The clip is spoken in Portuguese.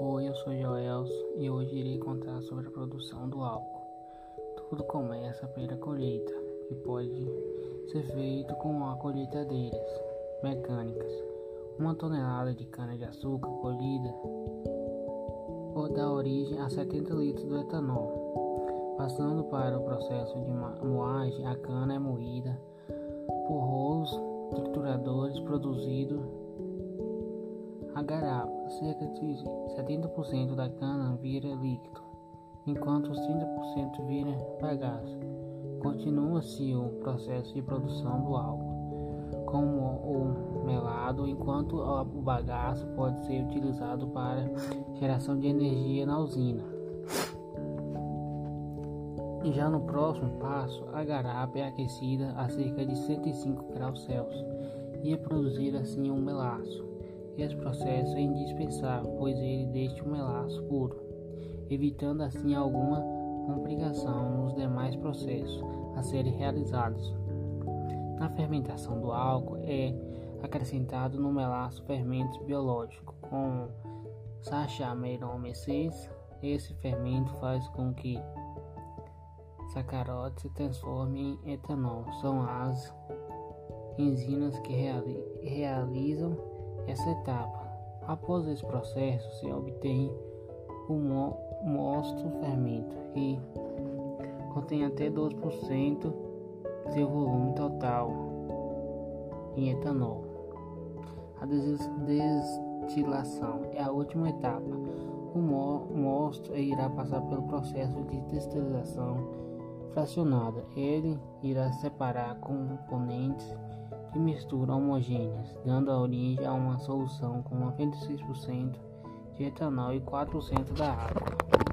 Oi, eu sou Joels e hoje irei contar sobre a produção do álcool. Tudo começa pela colheita, que pode ser feito com a colheitadeiras mecânicas. Uma tonelada de cana-de-açúcar colhida dá origem a 70 litros do etanol. Passando para o processo de moagem, a cana é moída por rolos trituradores produzidos a garapa. Cerca de 70% da cana vira líquido, enquanto os 30% vira bagaço. Continua-se o processo de produção do álcool, como o melado, enquanto o bagaço pode ser utilizado para geração de energia na usina. E já no próximo passo, a garapa é aquecida a cerca de 105 graus Celsius e é produzido assim um melaço. Esse processo é indispensável, pois ele deixa o melaço puro, evitando assim alguma complicação nos demais processos a serem realizados. Na fermentação do álcool é acrescentado no melaço fermentos biológicos, como Saccharomyces. Esse fermento faz com que sacarote se transforme em etanol. São as enzimas que reali realizam essa etapa. Após esse processo, se obtém o mo mosto fermento, que contém até 12% do seu volume total em etanol. A destilação é a última etapa. O mosto irá passar pelo processo de destilação fracionada. Ele irá separar componentes mistura homogêneas, dando origem a uma solução com 96% de etanol e 4% da água.